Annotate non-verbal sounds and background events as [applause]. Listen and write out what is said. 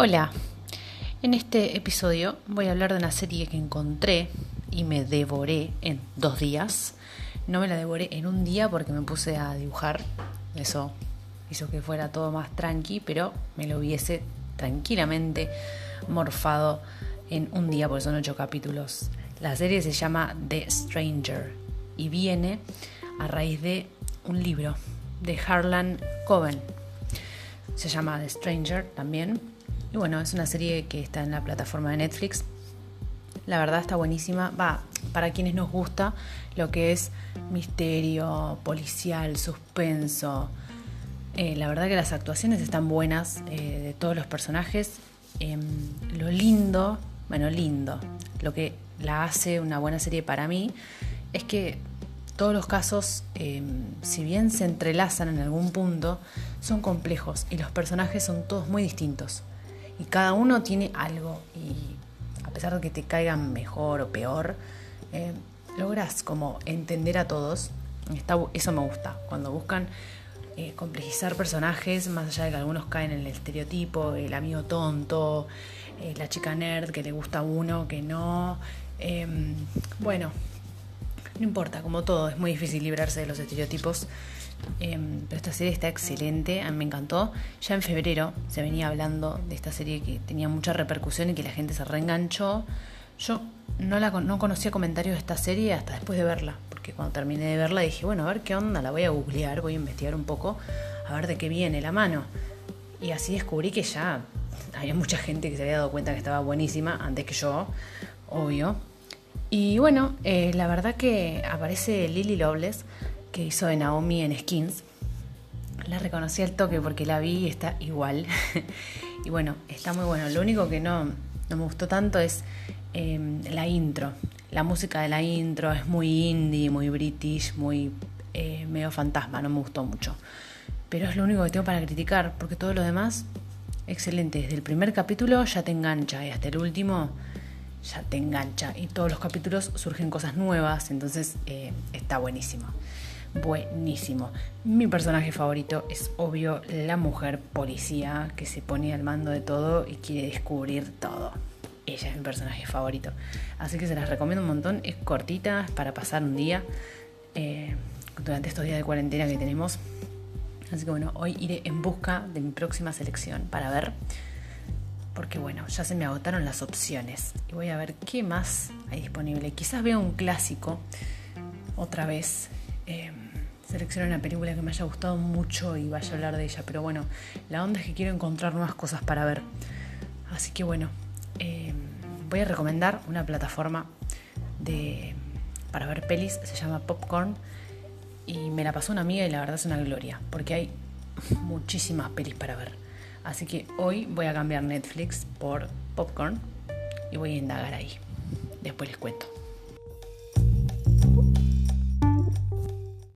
Hola, en este episodio voy a hablar de una serie que encontré y me devoré en dos días. No me la devoré en un día porque me puse a dibujar, eso hizo que fuera todo más tranqui, pero me lo hubiese tranquilamente morfado en un día porque son ocho capítulos. La serie se llama The Stranger y viene a raíz de un libro de Harlan Coben. Se llama The Stranger también. Y bueno, es una serie que está en la plataforma de Netflix. La verdad está buenísima. Va, para quienes nos gusta lo que es misterio, policial, suspenso. Eh, la verdad que las actuaciones están buenas eh, de todos los personajes. Em, lo lindo, bueno, lindo, lo que la hace una buena serie para mí es que todos los casos, em, si bien se entrelazan en algún punto, son complejos y los personajes son todos muy distintos. Y cada uno tiene algo y a pesar de que te caigan mejor o peor, em, logras como entender a todos. eso me gusta, cuando buscan eh, complejizar personajes, más allá de que algunos caen en el estereotipo, el amigo tonto, eh, la chica nerd que le gusta a uno, que no. Em, bueno, no importa, como todo, es muy difícil librarse de los estereotipos. Em, pero esta serie está excelente, a mí me encantó. Ya en febrero se venía hablando de esta serie que tenía mucha repercusión y que la gente se reenganchó. Yo no, la, no conocía comentarios de esta serie hasta después de verla, porque cuando terminé de verla dije, bueno, a ver qué onda, la voy a googlear, voy a investigar un poco, a ver de qué viene la mano. Y así descubrí que ya había mucha gente que se había dado cuenta que estaba buenísima antes que yo, obvio. Y bueno, eh, la verdad que aparece Lily Loveless, que hizo de Naomi en Skins. La reconocí al toque porque la vi y está igual. [laughs] y bueno, está muy bueno. Lo único que no, no me gustó tanto es em, la intro. La música de la intro es muy indie, muy british, muy eh, medio fantasma, no me gustó mucho. Pero es lo único que tengo para criticar, porque todo lo demás, excelente. Desde el primer capítulo ya te engancha y hasta el último ya te engancha y todos los capítulos surgen cosas nuevas, entonces eh, está buenísimo. Buenísimo. Mi personaje favorito es obvio la mujer policía que se pone al mando de todo y quiere descubrir todo. Ella es mi personaje favorito. Así que se las recomiendo un montón. Es cortita, es para pasar un día eh, durante estos días de cuarentena que tenemos. Así que bueno, hoy iré en busca de mi próxima selección para ver ya se me agotaron las opciones y voy a ver qué más hay disponible. Quizás vea un clásico otra vez. Eh, seleccione una película que me haya gustado mucho y vaya a hablar de ella, pero bueno, la onda es que quiero encontrar nuevas cosas para ver. Así que bueno, em, voy a recomendar una plataforma de, para ver pelis, se llama Popcorn y me la pasó una amiga y la verdad es una gloria, porque hay muchísimas pelis para ver. Así que hoy voy a cambiar Netflix por Popcorn y voy a indagar ahí. Después les cuento.